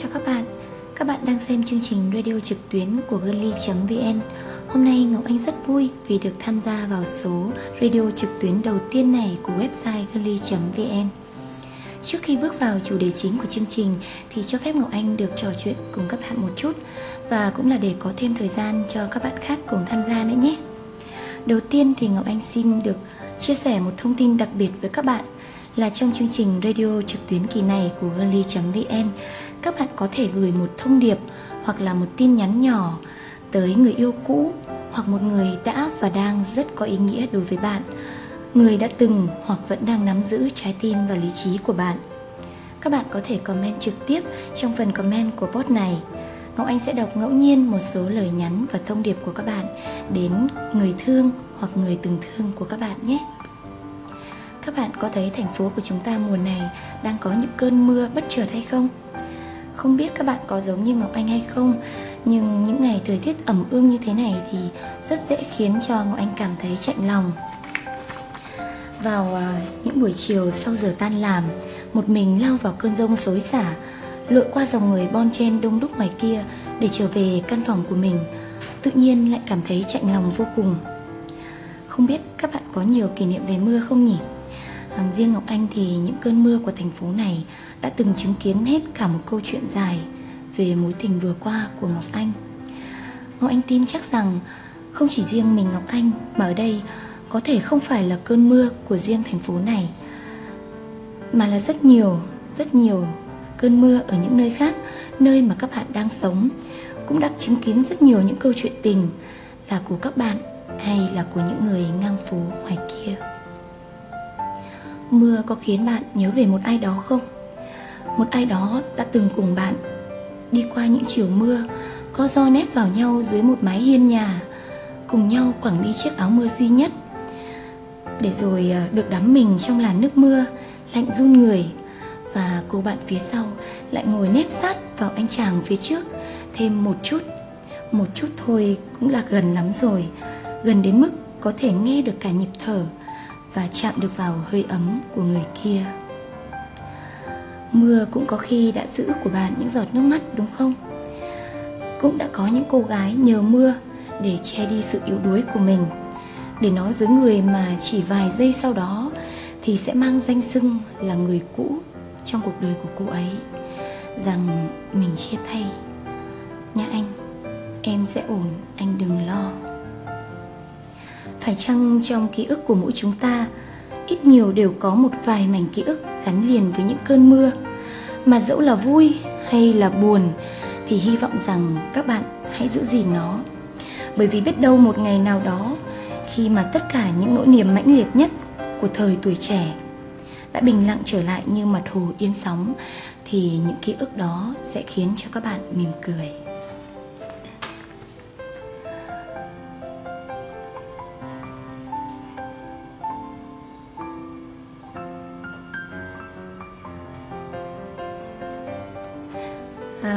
Chào các bạn, các bạn đang xem chương trình radio trực tuyến của girly.vn Hôm nay Ngọc Anh rất vui vì được tham gia vào số radio trực tuyến đầu tiên này của website girly.vn Trước khi bước vào chủ đề chính của chương trình thì cho phép Ngọc Anh được trò chuyện cùng các bạn một chút và cũng là để có thêm thời gian cho các bạn khác cùng tham gia nữa nhé. Đầu tiên thì Ngọc Anh xin được chia sẻ một thông tin đặc biệt với các bạn là trong chương trình radio trực tuyến kỳ này của girly.vn các bạn có thể gửi một thông điệp hoặc là một tin nhắn nhỏ tới người yêu cũ hoặc một người đã và đang rất có ý nghĩa đối với bạn, người đã từng hoặc vẫn đang nắm giữ trái tim và lý trí của bạn các bạn có thể comment trực tiếp trong phần comment của post này Ngọc Anh sẽ đọc ngẫu nhiên một số lời nhắn và thông điệp của các bạn đến người thương hoặc người từng thương của các bạn nhé. Các bạn có thấy thành phố của chúng ta mùa này đang có những cơn mưa bất chợt hay không? Không biết các bạn có giống như Ngọc Anh hay không, Nhưng những ngày thời tiết ẩm ương như thế này thì rất dễ khiến cho Ngọc Anh cảm thấy chạnh lòng Vào à, những buổi chiều sau giờ tan làm, Một mình lao vào cơn rông xối xả, Lội qua dòng người bon chen đông đúc ngoài kia Để trở về căn phòng của mình, Tự nhiên lại cảm thấy chạnh lòng vô cùng Không biết các bạn có nhiều kỷ niệm về mưa không nhỉ? Riêng Ngọc Anh thì những cơn mưa của thành phố này đã từng chứng kiến hết cả một câu chuyện dài về mối tình vừa qua của Ngọc Anh. Ngọc Anh tin chắc rằng không chỉ riêng mình Ngọc Anh mà ở đây có thể không phải là cơn mưa của riêng thành phố này mà là rất nhiều, rất nhiều cơn mưa ở những nơi khác, nơi mà các bạn đang sống cũng đã chứng kiến rất nhiều những câu chuyện tình là của các bạn hay là của những người ngang phố ngoài kia. Mưa có khiến bạn nhớ về một ai đó không? Một ai đó đã từng cùng bạn Đi qua những chiều mưa co do nép vào nhau dưới một mái hiên nhà, Cùng nhau quẳng đi chiếc áo mưa duy nhất. Để rồi ờ, được đắm mình trong làn nước mưa, Lạnh run người, Và cô bạn phía sau lại ngồi nép sát vào anh chàng phía trước Thêm một chút. Một chút thôi cũng là gần lắm rồi, Gần đến mức có thể nghe được cả nhịp thở và chạm được vào hơi ấm của người kia. Mưa cũng có khi đã giữ của bạn những giọt nước mắt, đúng không? Cũng đã có những cô gái nhờ mưa để che đi sự yếu đuối của mình. Để nói với người mà chỉ vài giây sau đó thì sẽ mang danh xưng là người cũ trong cuộc đời của cô ấy, rằng mình chia tay. Nha anh, em sẽ ổn, anh đừng lo phải chăng trong ký ức của mỗi chúng ta, ít nhiều đều có một vài mảnh ký ức gắn liền với những cơn mưa? Mà dẫu là vui hay là buồn thì hy vọng rằng các bạn hãy giữ gìn nó. Bởi vì biết đâu một ngày nào đó, khi mà tất cả những nỗi niềm mãnh liệt nhất của thời tuổi trẻ đã bình lặng trở lại như mặt hồ yên sóng, thì những ký ức đó sẽ khiến cho các bạn mỉm cười.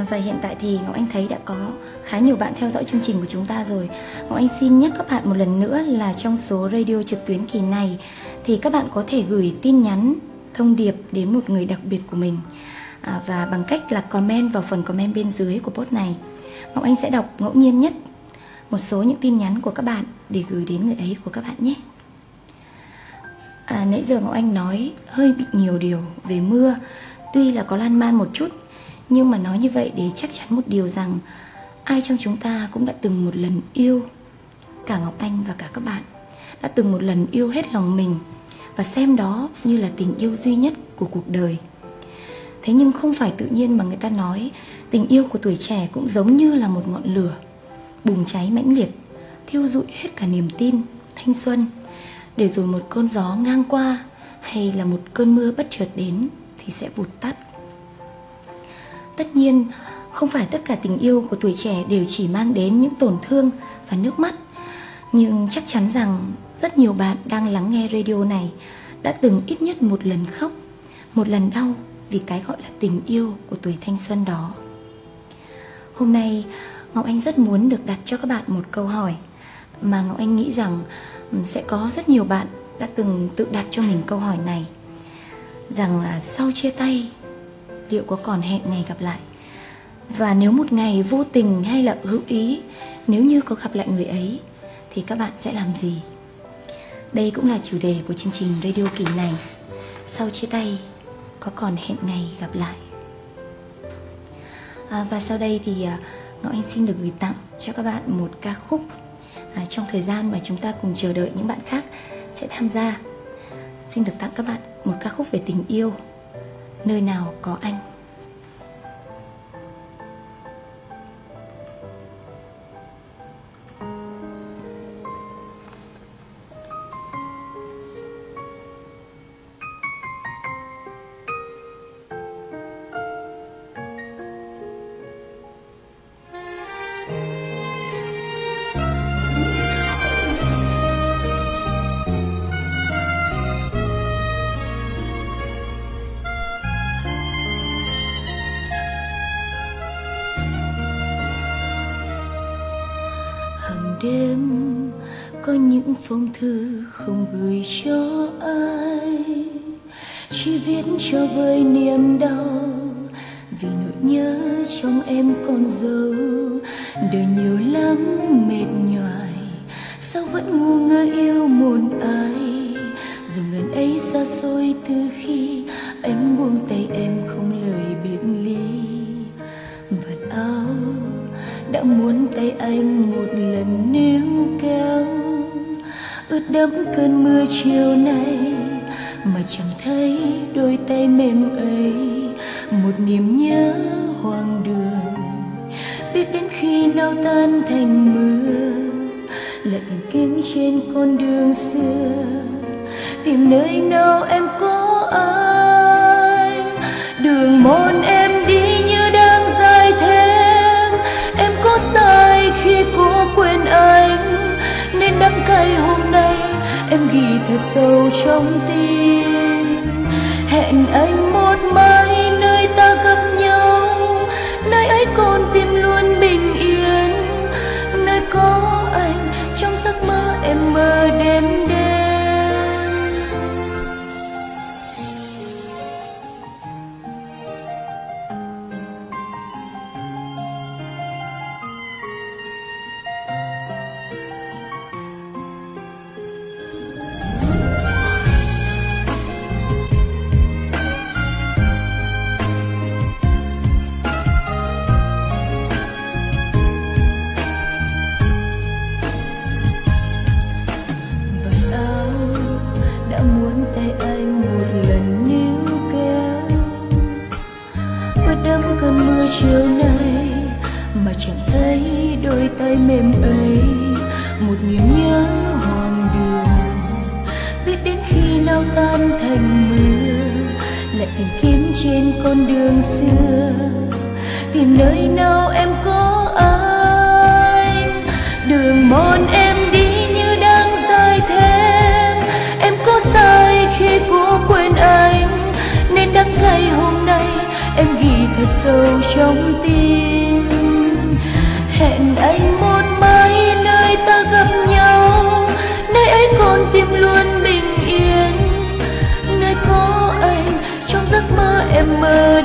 Và hiện tại thì Ngọc Anh thấy đã có khá nhiều bạn theo dõi chương trình của chúng ta rồi. Ngọc Anh xin nhắc các bạn một lần nữa là trong số radio trực tuyến kỳ này thì các bạn có thể gửi tin nhắn thông điệp đến một người đặc biệt của mình à, và bằng cách là comment vào phần comment bên dưới của post này. Ngọc Anh sẽ đọc ngẫu nhiên nhất một số những tin nhắn của các bạn để gửi đến người ấy của các bạn nhé. À, nãy giờ Ngọc Anh nói hơi bị nhiều điều về mưa. Tuy là có lan man một chút nhưng mà nói như vậy để chắc chắn một điều rằng ai trong chúng ta cũng đã từng một lần yêu cả ngọc anh và cả các bạn, đã từng một lần yêu hết lòng mình và xem đó như là tình yêu duy nhất của cuộc đời. Thế nhưng không phải tự nhiên mà người ta nói tình yêu của tuổi trẻ cũng giống như là một ngọn lửa bùng cháy mãnh liệt, thiêu dụi hết cả niềm tin, thanh xuân, để rồi một cơn gió ngang qua hay là một cơn mưa bất chợt đến thì sẽ vụt tắt tất nhiên, không phải tất cả tình yêu của tuổi trẻ đều chỉ mang đến những tổn thương và nước mắt. Nhưng chắc chắn rằng rất nhiều bạn đang lắng nghe radio này đã từng ít nhất một lần khóc, một lần đau vì cái gọi là tình yêu của tuổi thanh xuân đó. Hôm nay, ngọc anh rất muốn được đặt cho các bạn một câu hỏi mà ngọc anh nghĩ rằng sẽ có rất nhiều bạn đã từng tự đặt cho mình câu hỏi này. Rằng là sau chia tay liệu có còn hẹn ngày gặp lại. Và nếu một ngày vô tình hay là hữu ý nếu như có gặp lại người ấy thì các bạn sẽ làm gì? Đây cũng là chủ đề của chương trình radio kỳ này. Sau chia tay có còn hẹn ngày gặp lại? À, và sau đây thì à, ngọc anh xin được gửi tặng cho các bạn một ca khúc à, trong thời gian mà chúng ta cùng chờ đợi những bạn khác sẽ tham gia. Xin được tặng các bạn một ca khúc về tình yêu nơi nào có anh? Gửi cho ai, chỉ viết cho vơi niềm đau. Vì nỗi nhớ trong em còn dấu, đời nhiều lắm mệt nhoài. Sao vẫn ngu ngơ yêu một ai? Dù lần ấy xa xôi từ khi anh buông tay em không lời biệt ly. Vật áo, đã muốn tay anh một lần đẫm cơn mưa chiều nay mà chẳng thấy đôi tay mềm ấy. Một niềm nhớ hoang đường, biết đến khi nào tan thành mưa, lại tìm kiếm trên con đường xưa. Tìm nơi nào em có ai thật sâu trong tim. Hẹn anh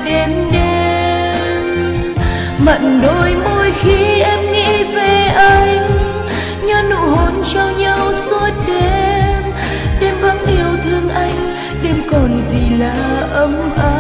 đêm đêm. Mặn đôi môi khi em nghĩ về anh, nhớ nụ hôn trao nhau suốt đêm. Đêm vắng yêu thương anh, đêm còn gì là ấm áp.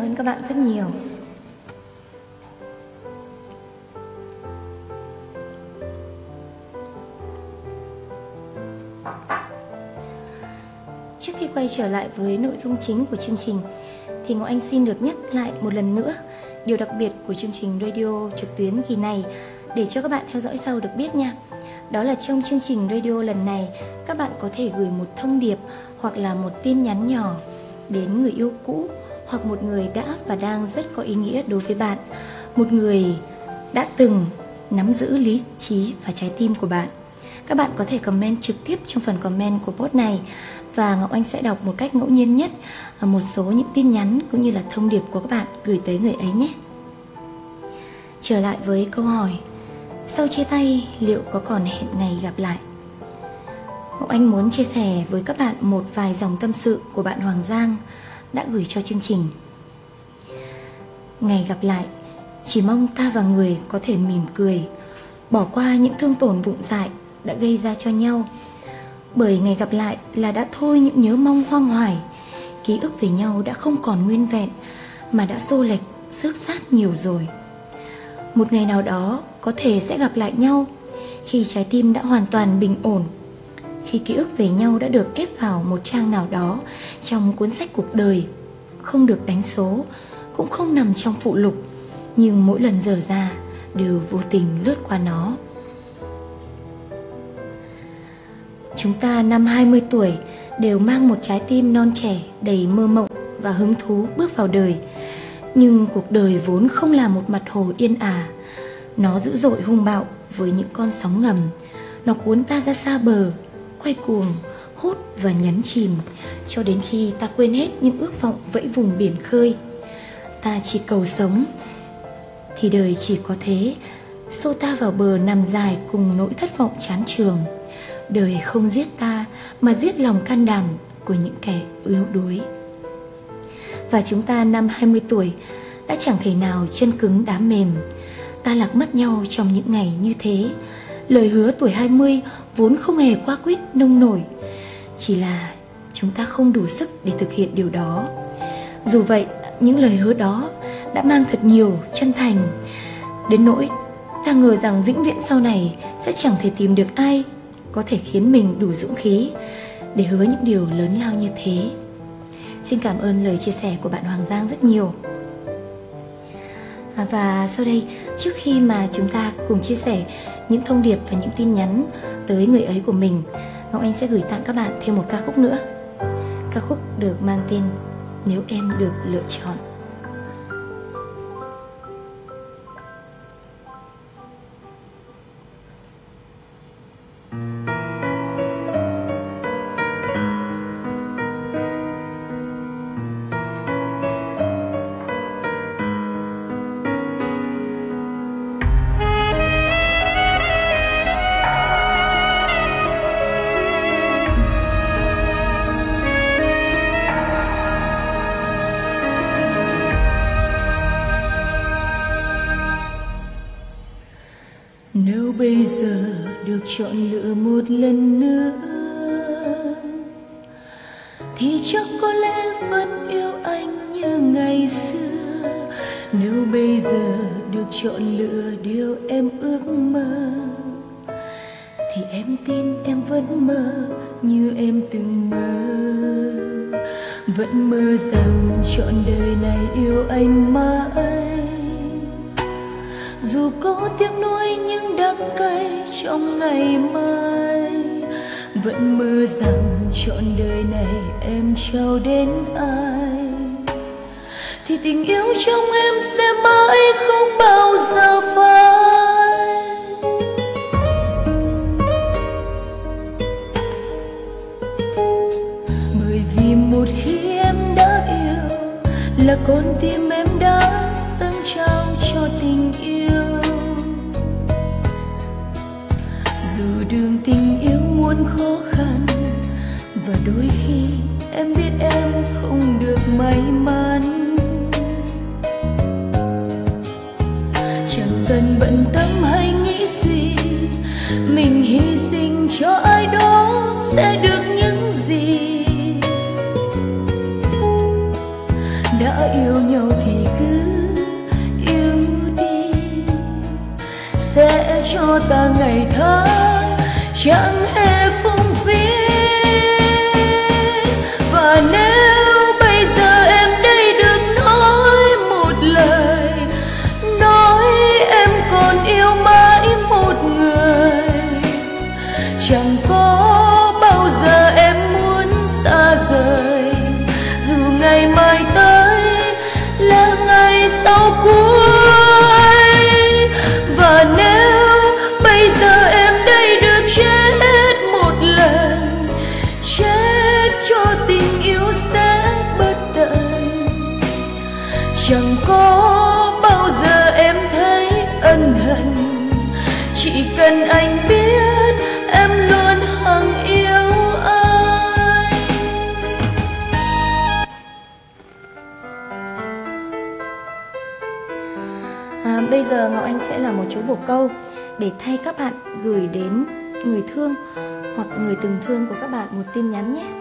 Ơn các bạn rất nhiều Trước khi quay trở lại với nội dung chính của chương trình, thì Ngọc Anh xin được nhắc lại một lần nữa điều đặc biệt của chương trình radio trực tuyến kỳ này để cho các bạn theo dõi sau được biết nha. Đó là trong chương trình radio lần này, các bạn có thể gửi một thông điệp hoặc là một tin nhắn nhỏ đến người yêu cũ hoặc một người đã và đang rất có ý nghĩa đối với bạn một người đã từng nắm giữ lý trí và trái tim của bạn. Các bạn có thể comment trực tiếp trong phần comment của post này và Ngọc Anh sẽ đọc một cách ngẫu nhiên nhất một số những tin nhắn cũng như là thông điệp của các bạn gửi tới người ấy nhé. Trở lại với câu hỏi, Sau chia tay, liệu có còn hẹn ngày gặp lại? Ngọc Anh muốn chia sẻ với các bạn một vài dòng tâm sự của bạn Hoàng Giang đã gửi cho chương trình. Ngày gặp lại, chỉ mong ta và người có thể mỉm cười, bỏ qua những thương tổn vụng dại đã gây ra cho nhau. Bởi ngày gặp lại là đã thôi những nhớ mong hoang hoài, ký ức về nhau đã không còn nguyên vẹn mà đã xô lệch, xước sát nhiều rồi. Một ngày nào đó có thể sẽ gặp lại nhau khi trái tim đã hoàn toàn bình ổn khi ký ức về nhau đã được ép vào một trang nào đó trong cuốn sách cuộc đời, không được đánh số, cũng không nằm trong phụ lục, nhưng mỗi lần dở ra đều vô tình lướt qua nó. Chúng ta năm 20 tuổi đều mang một trái tim non trẻ đầy mơ mộng và hứng thú bước vào đời. Nhưng cuộc đời vốn không là một mặt hồ yên ả. Nó dữ dội hung bạo với những con sóng ngầm. Nó cuốn ta ra xa bờ quay cuồng hút và nhấn chìm, cho đến khi ta quên hết những ước vọng vẫy vùng biển khơi. Ta chỉ cầu sống, thì đời chỉ có thế. Xô ta vào bờ nằm dài cùng nỗi thất vọng chán trường. Đời không giết ta, mà giết lòng can đảm của những kẻ yếu đuối. Và chúng ta năm 20 tuổi, đã chẳng thể nào chân cứng đá mềm. Ta lạc mất nhau trong những ngày như thế. Lời hứa tuổi 20 vốn không hề qua quyết, nông nổi. Chỉ là chúng ta không đủ sức để thực hiện điều đó. Dù vậy, những lời hứa đó đã mang thật nhiều chân thành. Đến nỗi ta ngờ rằng vĩnh viễn sau này sẽ chẳng thể tìm được ai có thể khiến mình đủ dũng khí để hứa những điều lớn lao như thế. Xin cảm ơn lời chia sẻ của bạn hoàng giang rất nhiều. À, và sau đây, trước khi mà chúng ta cùng chia sẻ những thông điệp và những tin nhắn tới người ấy của mình. Ngọc Anh sẽ gửi tặng các bạn thêm một ca khúc nữa. Ca khúc được mang tên Nếu em được lựa chọn. Cần anh biết em luôn hằng yêu anh. À, bây giờ ngọc anh sẽ là một chú bổ câu để thay các bạn gửi đến người thương hoặc người từng thương của các bạn một tin nhắn nhé.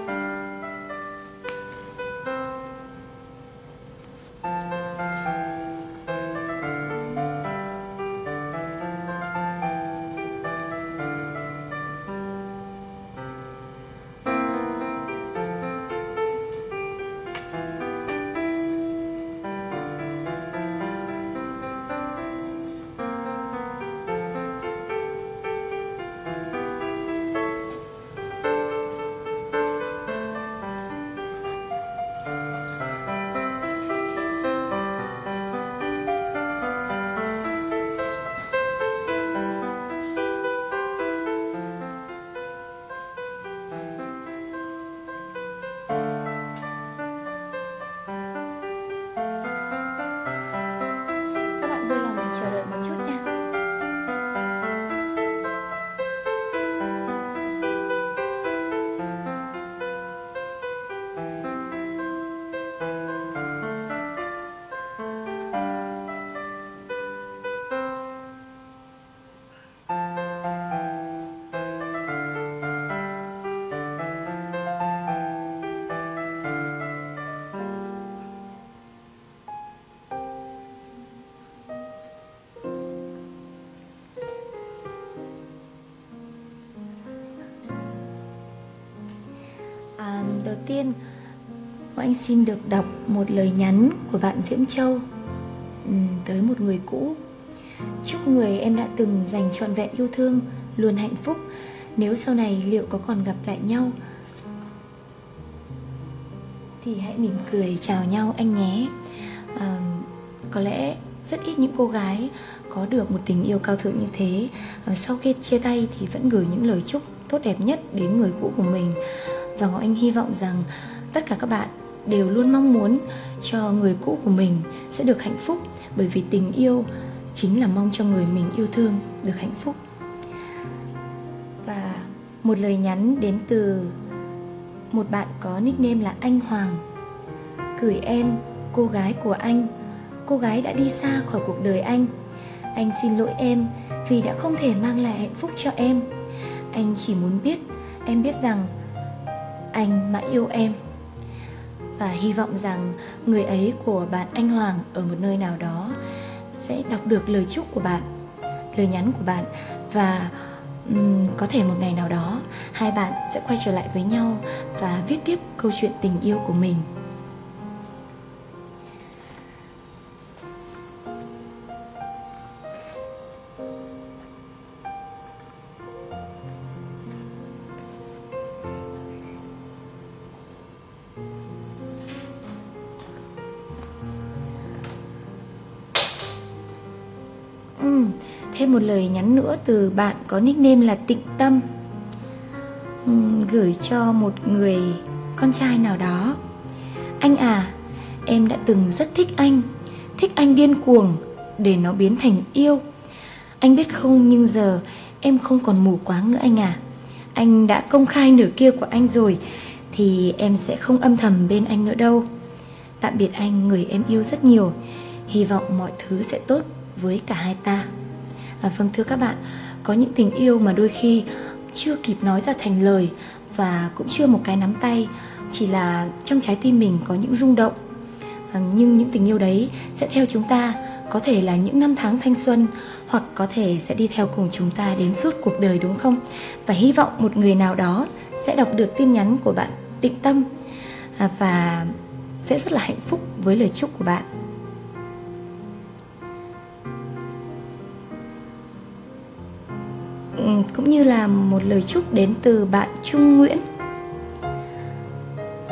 Tiên tiên anh xin được đọc một lời nhắn của bạn Diễm Châu ừ, tới một người cũ. Chúc người em đã từng dành trọn vẹn yêu thương luôn hạnh phúc. Nếu sau này liệu có còn gặp lại nhau thì hãy mỉm cười chào nhau anh nhé. À, có lẽ rất ít những cô gái có được một tình yêu cao thượng như thế. Và sau khi chia tay thì vẫn gửi những lời chúc tốt đẹp nhất đến người cũ của mình và Ngọc Anh hy vọng rằng tất cả các bạn đều luôn mong muốn cho người cũ của mình sẽ được hạnh phúc, bởi vì tình yêu chính là mong cho người mình yêu thương được hạnh phúc. Và một lời nhắn đến từ một bạn có nickname là anh Hoàng, gửi em, cô gái của anh, cô gái đã đi xa khỏi cuộc đời anh. Anh xin lỗi em vì đã không thể mang lại hạnh phúc cho em. Anh chỉ muốn biết, em biết rằng anh mãi yêu em và hy vọng rằng người ấy của bạn anh Hoàng ở một nơi nào đó sẽ đọc được lời chúc của bạn, lời nhắn của bạn và um, có thể một ngày nào đó hai bạn sẽ quay trở lại với nhau và viết tiếp câu chuyện tình yêu của mình. Một lời nhắn nữa từ bạn có nickname là Tịnh Tâm. Ừ, gửi cho một người con trai nào đó. Anh à, em đã từng rất thích anh. Thích anh điên cuồng để nó biến thành yêu. Anh biết không nhưng giờ em không còn mù quáng nữa anh à. Anh đã công khai nửa kia của anh rồi Thì em sẽ không âm thầm bên anh nữa đâu. Tạm biệt anh người em yêu rất nhiều. Hy vọng mọi thứ sẽ tốt với cả hai ta à, vâng thưa các bạn có những tình yêu mà đôi khi chưa kịp nói ra thành lời và cũng chưa một cái nắm tay chỉ là trong trái tim mình có những rung động. À, nhưng những tình yêu đấy sẽ theo chúng ta có thể là những năm tháng thanh xuân hoặc có thể sẽ đi theo cùng chúng ta đến suốt cuộc đời đúng không? Và hy vọng một người nào đó sẽ đọc được tin nhắn của bạn tịnh tâm à, và sẽ rất là hạnh phúc với lời chúc của bạn. Ừ, cũng như là một lời chúc đến từ bạn Trung Nguyễn.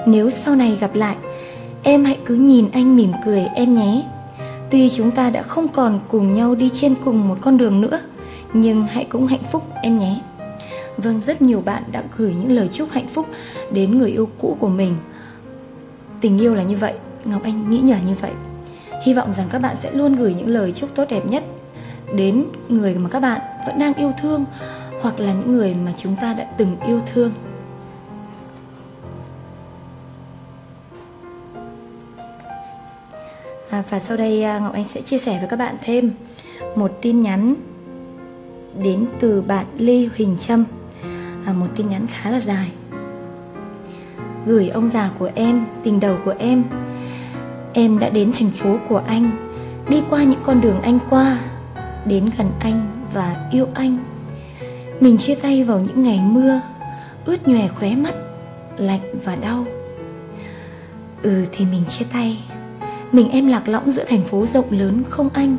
Nếu sau này gặp lại, em hãy cứ nhìn anh mỉm cười em nhé. Tuy chúng ta đã không còn cùng nhau đi trên cùng một con đường nữa, nhưng hãy cũng hạnh phúc em nhé. Vâng, rất nhiều bạn đã gửi những lời chúc hạnh phúc đến người yêu cũ của mình. Tình yêu là như vậy, Ngọc Anh nghĩ nhờ như vậy. Hy vọng rằng các bạn sẽ luôn gửi những lời chúc tốt đẹp nhất đến người mà các bạn vẫn đang yêu thương hoặc là những người mà chúng ta đã từng yêu thương. À, và sau đây à, ngọc anh sẽ chia sẻ với các bạn thêm một tin nhắn đến từ bạn lê huỳnh trâm. À, một tin nhắn khá là dài. Gửi ông già của em tình đầu của em. Em đã đến thành phố của anh đi qua những con đường anh qua đến gần anh và yêu anh. Mình chia tay vào những ngày mưa, ướt nhòe khóe mắt, lạnh và đau. Ừ thì mình chia tay. Mình em lạc lõng giữa thành phố rộng lớn không anh.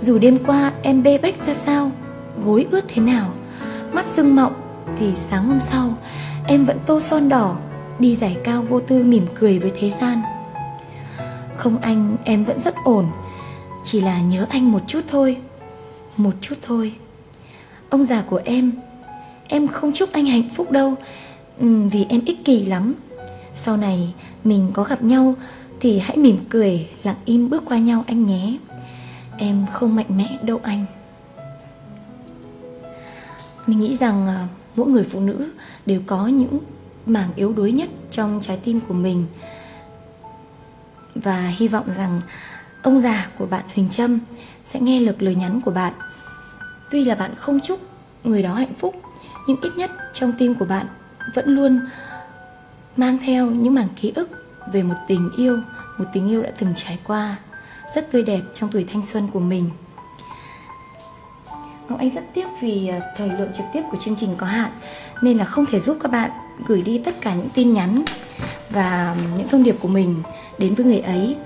Dù đêm qua em bê bách ra sao, gối ướt thế nào, mắt sưng mọng, thì sáng hôm sau, em vẫn tô son đỏ, đi giải cao vô tư mỉm cười với thế gian. Không anh, em vẫn rất ổn, chỉ là nhớ anh một chút thôi một chút thôi. Ông già của em em không chúc anh hạnh phúc đâu ừ, vì em ích kỷ lắm. Sau này mình có gặp nhau thì hãy mỉm cười, lặng im bước qua nhau anh nhé. Em không mạnh mẽ đâu anh. Mình nghĩ rằng à, mỗi người phụ nữ đều có những mảng yếu đuối nhất trong trái tim của mình. Và hy vọng rằng ông già của bạn Huỳnh Trâm sẽ nghe được lời nhắn của bạn. Tuy là bạn không chúc người đó hạnh phúc, nhưng ít nhất trong tim của bạn vẫn luôn mang theo những mảng ký ức về một tình yêu, một tình yêu đã từng trải qua rất tươi đẹp trong tuổi thanh xuân của mình. Ngọc Anh rất tiếc vì à, thời lượng trực tiếp của chương trình có hạn nên là không thể giúp các bạn gửi đi tất cả những tin nhắn và những thông điệp của mình đến với người ấy.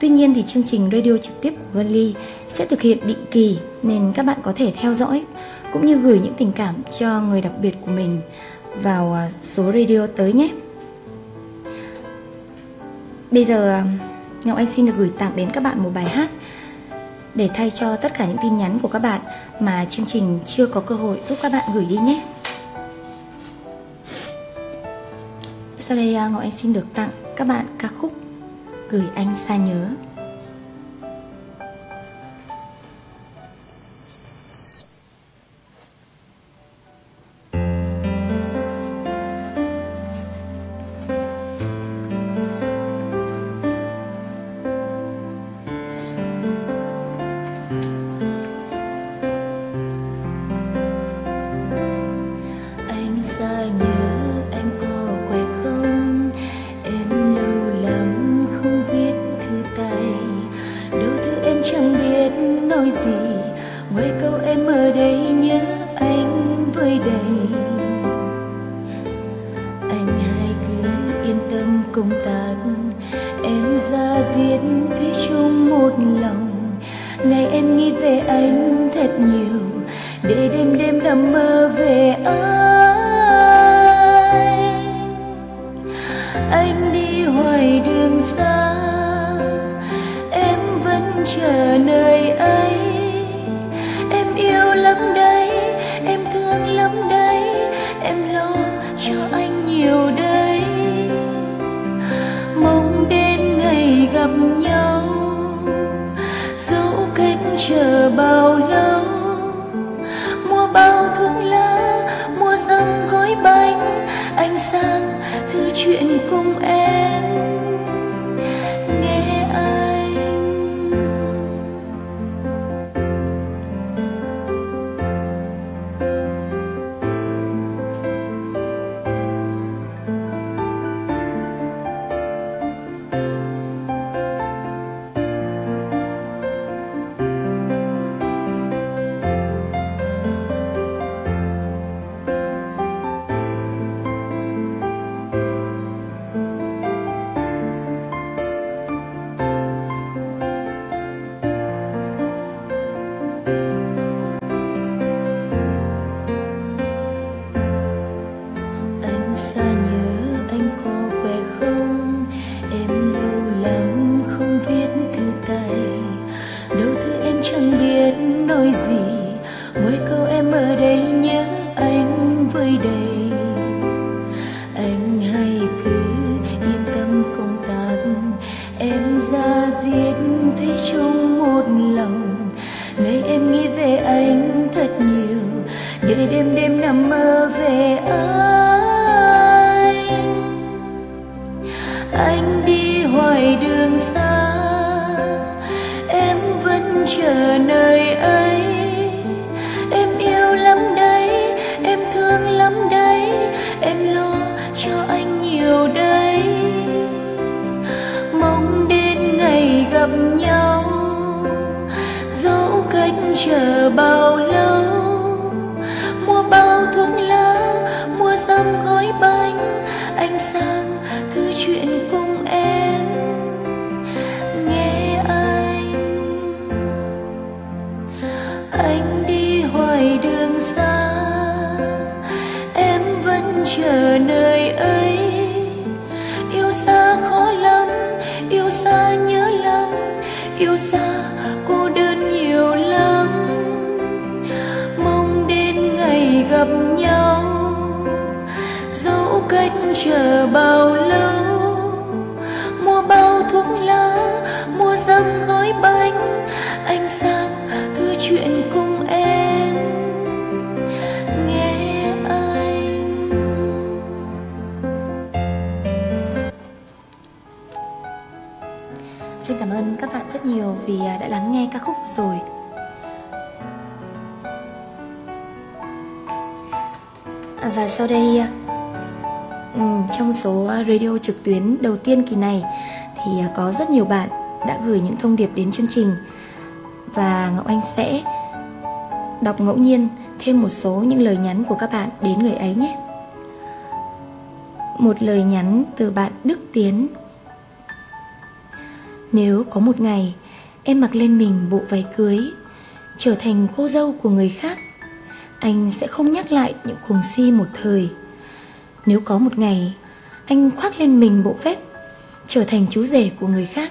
Tuy nhiên thì chương trình radio trực tiếp của Vân Ly sẽ thực hiện định kỳ nên các bạn có thể theo dõi, cũng như gửi những tình cảm cho người đặc biệt của mình vào à, số radio tới nhé. Bây giờ à, Ngọc Anh xin được gửi tặng đến các bạn một bài hát để thay cho tất cả những tin nhắn của các bạn mà chương trình chưa có cơ hội giúp các bạn gửi đi nhé. Sau đây à, Ngọc Anh xin được tặng các bạn ca khúc Gửi anh xa nhớ chờ bao lâu? em nghĩ về anh thật nhiều. Để đêm đêm nằm mơ về anh. Anh đi hoài đường xa, em vẫn chờ nơi bao đã lắng nghe ca khúc vừa rồi. À, và sau đây à, trong số à, radio trực tuyến đầu tiên kỳ này thì có rất nhiều bạn đã gửi những thông điệp đến chương trình và Ngọc Anh sẽ đọc ngẫu nhiên thêm một số những lời nhắn của các bạn đến người ấy nhé. Một lời nhắn từ bạn Đức Tiến nếu có một ngày em mặc lên mình bộ váy cưới Trở thành cô dâu của người khác. Anh sẽ không nhắc lại những cuồng si một thời. Nếu có một ngày anh khoác lên mình bộ vest Trở thành chú rể của người khác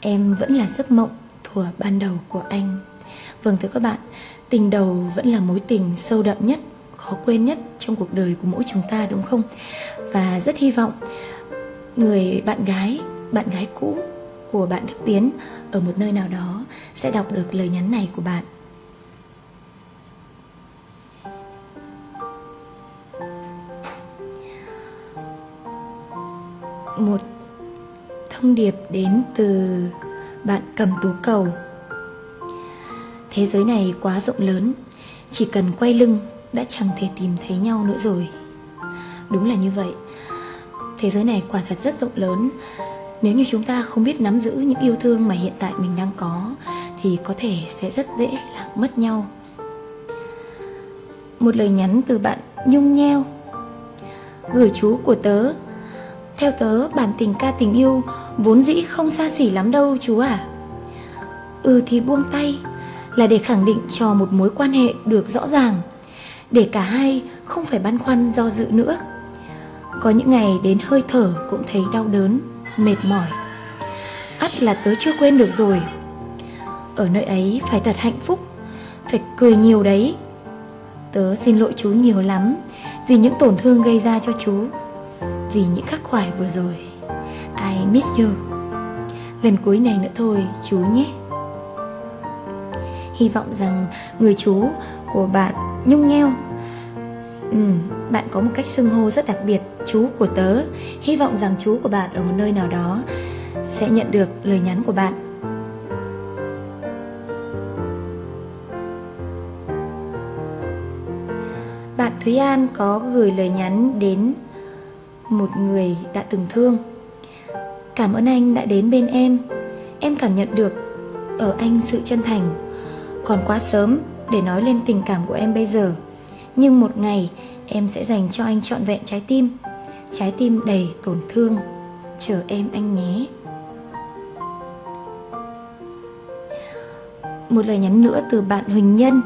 Em vẫn là giấc mộng thuở ban đầu của anh. Vâng thưa các bạn Tình đầu vẫn là mối tình sâu đậm nhất Khó quên nhất trong cuộc đời của mỗi chúng ta đúng không? Và rất hy vọng Người bạn gái, bạn gái cũ của bạn Đức Tiến ở một nơi nào đó sẽ đọc được lời nhắn này của bạn. Một thông điệp đến từ bạn cầm tú cầu. Thế giới này quá rộng lớn, chỉ cần quay lưng đã chẳng thể tìm thấy nhau nữa rồi. Đúng là như vậy. Thế giới này quả thật rất rộng lớn nếu như chúng ta không biết nắm giữ những yêu thương mà hiện tại mình đang có, thì có thể sẽ rất dễ lạc mất nhau. Một lời nhắn từ bạn nhung nheo. Gửi chú của tớ. Theo tớ, bản tình ca tình yêu vốn dĩ không xa xỉ lắm đâu, chú à ừ thì buông tay là để khẳng định cho một mối quan hệ được rõ ràng, để cả hai không phải băn khoăn do dự nữa. Có những ngày đến hơi thở cũng thấy đau đớn mệt mỏi. Ắt là tớ chưa quên được rồi. Ở nơi ấy phải thật hạnh phúc phải cười nhiều đấy. Tớ xin lỗi chú nhiều lắm vì những tổn thương gây ra cho chú vì những khắc khoải vừa rồi. I miss you. Lần cuối này nữa thôi chú nhé. Hy vọng rằng người chú của bạn nhung nheo. Ừ, bạn có một cách xưng hô rất đặc biệt, chú của tớ. Hy vọng rằng chú của bạn ở một nơi nào đó sẽ nhận được lời nhắn của bạn. Bạn thúy an có gửi lời nhắn đến một người đã từng thương. Cảm ơn anh đã đến bên em. Em cảm nhận được ở anh sự chân thành. Còn quá sớm để nói lên tình cảm của em bây giờ. Nhưng một ngày em sẽ dành cho anh trọn vẹn trái tim. Trái tim đầy tổn thương. Chờ em anh nhé. Một lời nhắn nữa từ bạn huỳnh nhân.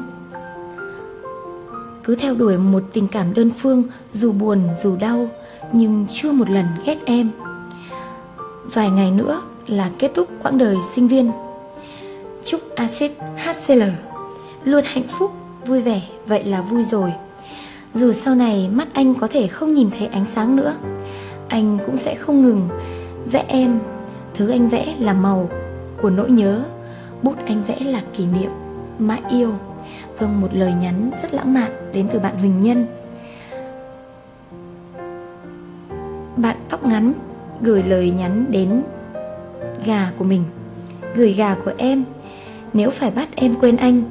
Cứ theo đuổi một tình cảm đơn phương, dù buồn, dù đau, nhưng chưa một lần ghét em. Vài ngày nữa là kết thúc quãng đời sinh viên. Chúc acid hcl luôn hạnh phúc, vui vẻ, vậy là vui rồi dù sau này mắt anh có thể không nhìn thấy ánh sáng nữa anh cũng sẽ không ngừng vẽ em. Thứ anh vẽ là màu của nỗi nhớ bút anh vẽ là kỷ niệm mãi yêu. Vâng, một lời nhắn rất lãng mạn đến từ bạn Huỳnh Nhân. Bạn tóc ngắn gửi lời nhắn đến gà của mình. Gửi gà của em. Nếu phải bắt em quên anh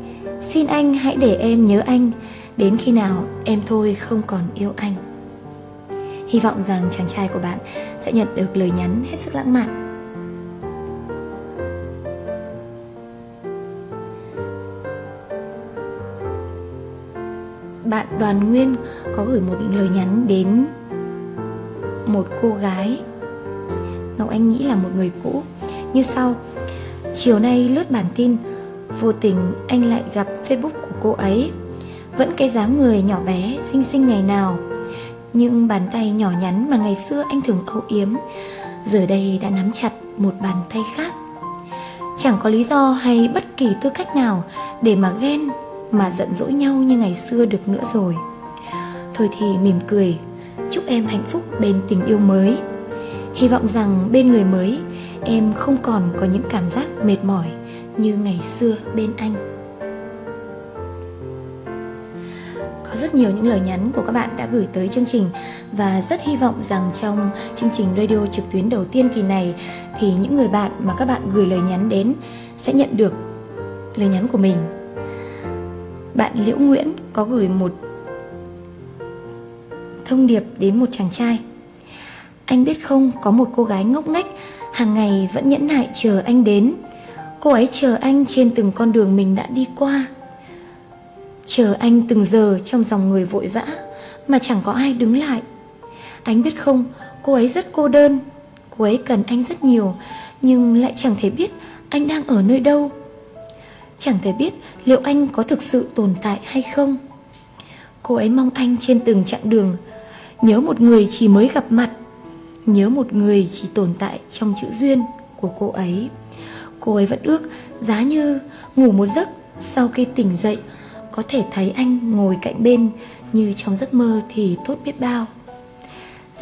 Xin anh hãy để em nhớ anh. Đến khi nào em thôi không còn yêu anh. Hy vọng rằng chàng trai của bạn sẽ nhận được lời nhắn hết sức lãng mạn. Bạn Đoàn Nguyên có gửi một lời nhắn đến một cô gái. Ngọc Anh nghĩ là một người cũ. Như sau, Chiều nay lướt bản tin, Vô tình anh lại gặp facebook của cô ấy. Vẫn cái dáng người nhỏ bé, Xinh xinh ngày nào. Nhưng bàn tay nhỏ nhắn mà ngày xưa anh thường âu yếm, Giờ đây đã nắm chặt một bàn tay khác. Chẳng có lý do hay bất kỳ tư cách nào Để mà ghen, Mà giận dỗi nhau như ngày xưa được nữa rồi. Thôi thì mỉm cười, Chúc em hạnh phúc bên tình yêu mới. Hy vọng rằng bên người mới, Em không còn có những cảm giác mệt mỏi Như ngày xưa bên anh. Rất nhiều những lời nhắn của các bạn đã gửi tới chương trình. Và rất hy vọng rằng trong chương trình radio trực tuyến đầu tiên kỳ này Thì những người bạn mà các bạn gửi lời nhắn đến Sẽ nhận được lời nhắn của mình. Bạn Liễu Nguyễn có gửi một thông điệp đến một chàng trai. Anh biết không, có một cô gái ngốc nghếch, hàng ngày vẫn nhẫn nại chờ anh đến. Cô ấy chờ anh trên từng con đường mình đã đi qua. Chờ anh từng giờ trong dòng người vội vã, Mà chẳng có ai đứng lại. Anh biết không, cô ấy rất cô đơn. Cô ấy cần anh rất nhiều, Nhưng lại chẳng thể biết anh đang ở nơi đâu. Chẳng thể biết liệu anh có thực sự tồn tại hay không. Cô ấy mong anh trên từng chặng đường. Nhớ một người chỉ mới gặp mặt. Nhớ một người chỉ tồn tại trong chữ duyên của cô ấy. Cô ấy vẫn ước giá như ngủ một giấc Sau khi tỉnh dậy có thể thấy anh ngồi cạnh bên Như trong giấc mơ thì tốt biết bao.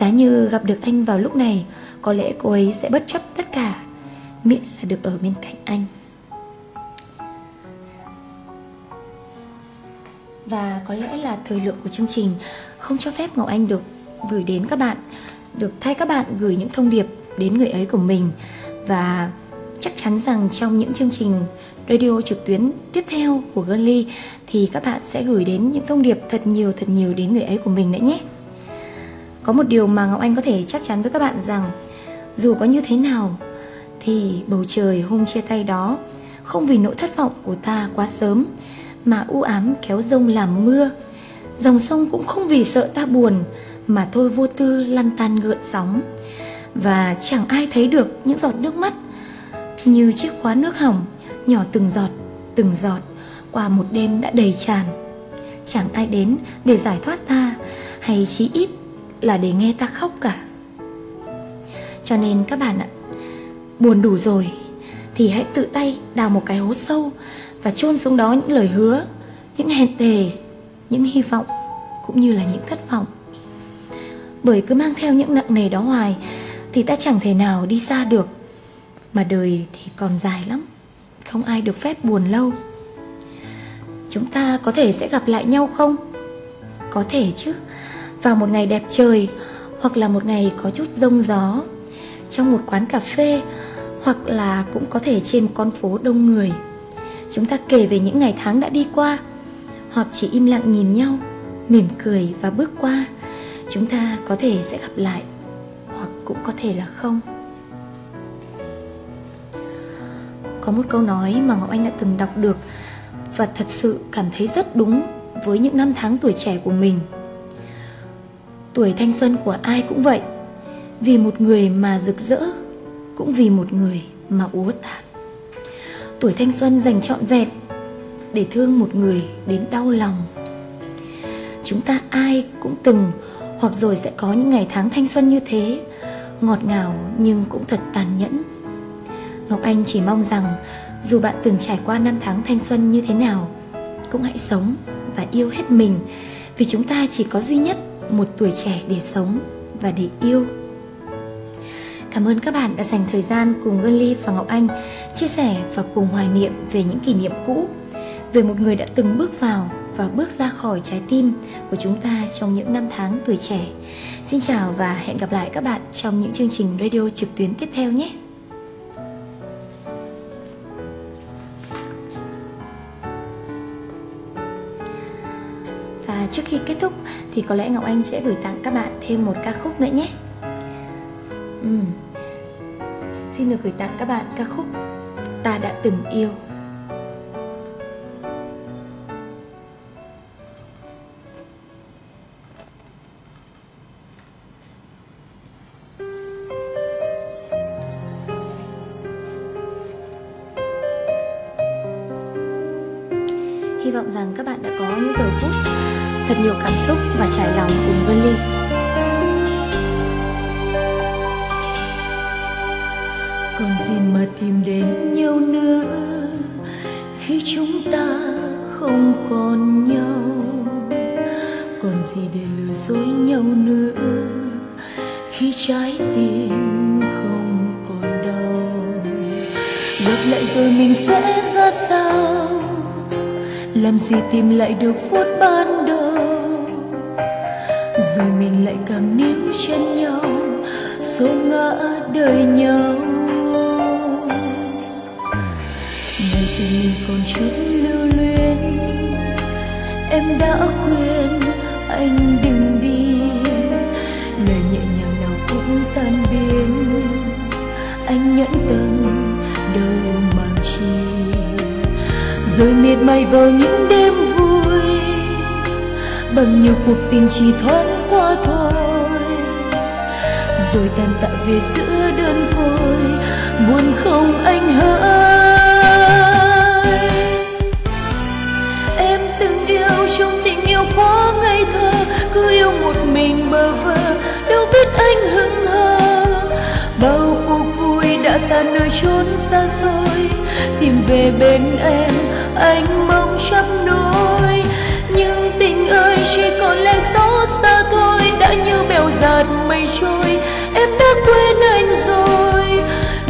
Giá như gặp được anh vào lúc này, Có lẽ cô ấy sẽ bất chấp tất cả, Miễn là được ở bên cạnh anh. Và có lẽ là thời lượng của chương trình không cho phép Ngọc Anh được gửi đến các bạn, Được thay các bạn gửi những thông điệp đến người ấy của mình. Và chắc chắn rằng trong những chương trình radio trực tuyến tiếp theo của Girly Thì các bạn sẽ gửi đến những thông điệp thật nhiều thật nhiều đến người ấy của mình nữa nhé. Có một điều mà Ngọc Anh có thể chắc chắn với các bạn rằng, Dù có như thế nào, thì bầu trời hôm chia tay đó Không vì nỗi thất vọng của ta quá sớm, Mà u ám kéo rông làm mưa. Dòng sông cũng không vì sợ ta buồn, Mà thôi vô tư lăn tan gợn sóng. Và chẳng ai thấy được những giọt nước mắt Như chiếc khóa nước hỏng Nhỏ từng giọt, từng giọt Qua một đêm đã đầy tràn. Chẳng ai đến để giải thoát ta Hay chí ít là để nghe ta khóc cả. Cho nên các bạn ạ Buồn đủ rồi Thì hãy tự tay đào một cái hố sâu Và chôn xuống đó những lời hứa Những hẹn thề những hy vọng cũng như là những thất vọng. Bởi cứ mang theo những nặng nề đó hoài thì ta chẳng thể nào đi xa được mà đời thì còn dài lắm không ai được phép buồn lâu. Chúng ta có thể sẽ gặp lại nhau không? Có thể chứ. Vào một ngày đẹp trời, hoặc là một ngày có chút rông gió, trong một quán cà phê, hoặc là cũng có thể trên một con phố đông người. Chúng ta kể về những ngày tháng đã đi qua, hoặc chỉ im lặng nhìn nhau, mỉm cười và bước qua. Chúng ta có thể sẽ gặp lại, hoặc cũng có thể là không. Có một câu nói mà ngọc anh đã từng đọc được và thật sự cảm thấy rất đúng với những năm tháng tuổi trẻ của mình. Tuổi thanh xuân của ai cũng vậy, vì một người mà rực rỡ cũng vì một người mà úa tàn. Tuổi thanh xuân dành trọn vẹn để thương một người đến đau lòng. Chúng ta ai cũng từng hoặc rồi sẽ có những ngày tháng thanh xuân như thế, ngọt ngào nhưng cũng thật tàn nhẫn ngọc anh chỉ mong rằng, dù bạn từng trải qua năm tháng thanh xuân như thế nào, cũng hãy sống và yêu hết mình, vì chúng ta chỉ có duy nhất một tuổi trẻ để sống và để yêu Cảm ơn các bạn đã dành thời gian cùng Ngân Ly và Ngọc Anh chia sẻ và cùng hoài niệm về những kỷ niệm cũ, về một người đã từng bước vào và bước ra khỏi trái tim của chúng ta trong những năm tháng tuổi trẻ. Xin chào và hẹn gặp lại các bạn trong những chương trình radio trực tuyến tiếp theo nhé. Và trước khi kết thúc thì có lẽ Ngọc Anh sẽ gửi tặng các bạn thêm một ca khúc nữa nhé. Uhm. Xin được gửi tặng các bạn ca khúc Ta đã từng yêu. Ngày còn chút lưu luyến. Em đã khuyên anh đừng đi. Lời nhẹ nhàng nào cũng tan biến. Anh nhẫn tâm đâu mà chi. Rồi miệt mài vào những đêm vui. Bằng nhiều cuộc tình chỉ thoáng qua thôi. Rồi tàn tạ về giữa đơn côi. Buồn không anh hỡi. Mình bơ vơ, đâu biết anh hững hờ. Bao cuộc vui đã tan nơi chốn xa xôi, tìm về bên em, anh mong chấp nối nhưng tình ơi, chỉ còn lẽ xót xa thôi, đã như bèo giạt mây trôi. Em đã quên anh rồi,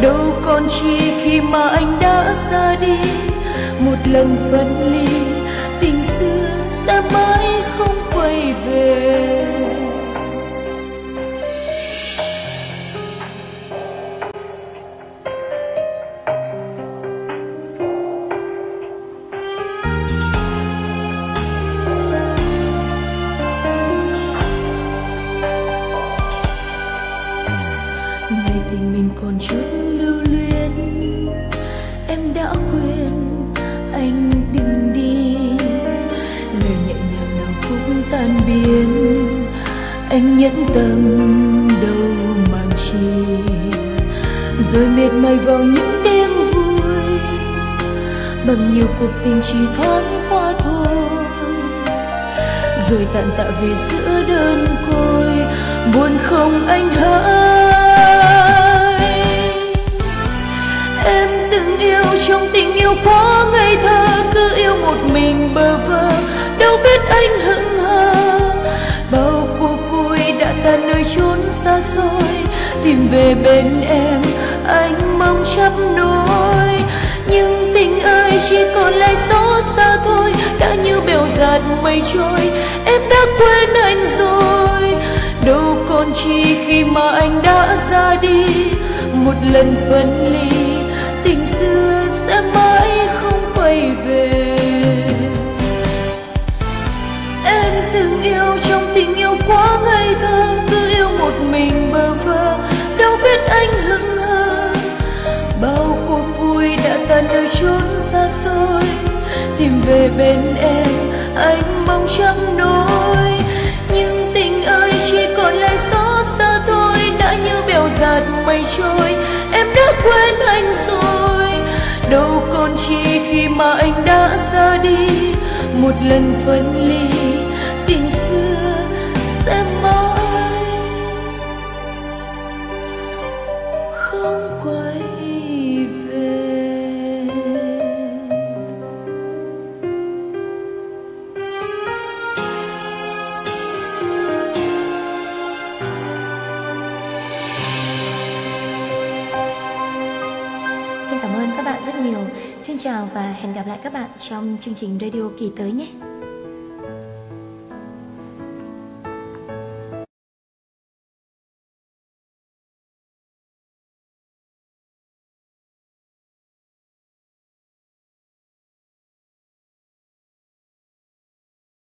đâu còn chi khi mà anh đã ra đi. Một lần phân ly, tình nhẫn tâm đâu mang chi. Rồi miệt mài vào những đêm vui, bằng nhiều cuộc tình chỉ thoáng qua thôi. Rồi tàn tạ về giữa đơn côi, buồn không anh hỡi. Em từng yêu trong tình yêu quá ngây thơ, cứ yêu một mình bơ vơ. Đâu biết anh xa xôi tìm về bên em, anh mong chấp nối. Nhưng tình ơi chỉ còn lại xót xa thôi, đã như bèo giạt mây trôi, em đã quên anh rồi. Đâu còn chi khi mà anh đã ra đi, một lần phân ly. Về bên em, anh mong chẳng nỗi nhưng tình ơi, chỉ còn lại xót xa thôi, đã như bèo giạt mây trôi. Em đã quên anh rồi. Đâu còn chi khi mà anh đã ra đi, một lần phân ly, tình các bạn trong chương trình radio kỳ tới nhé.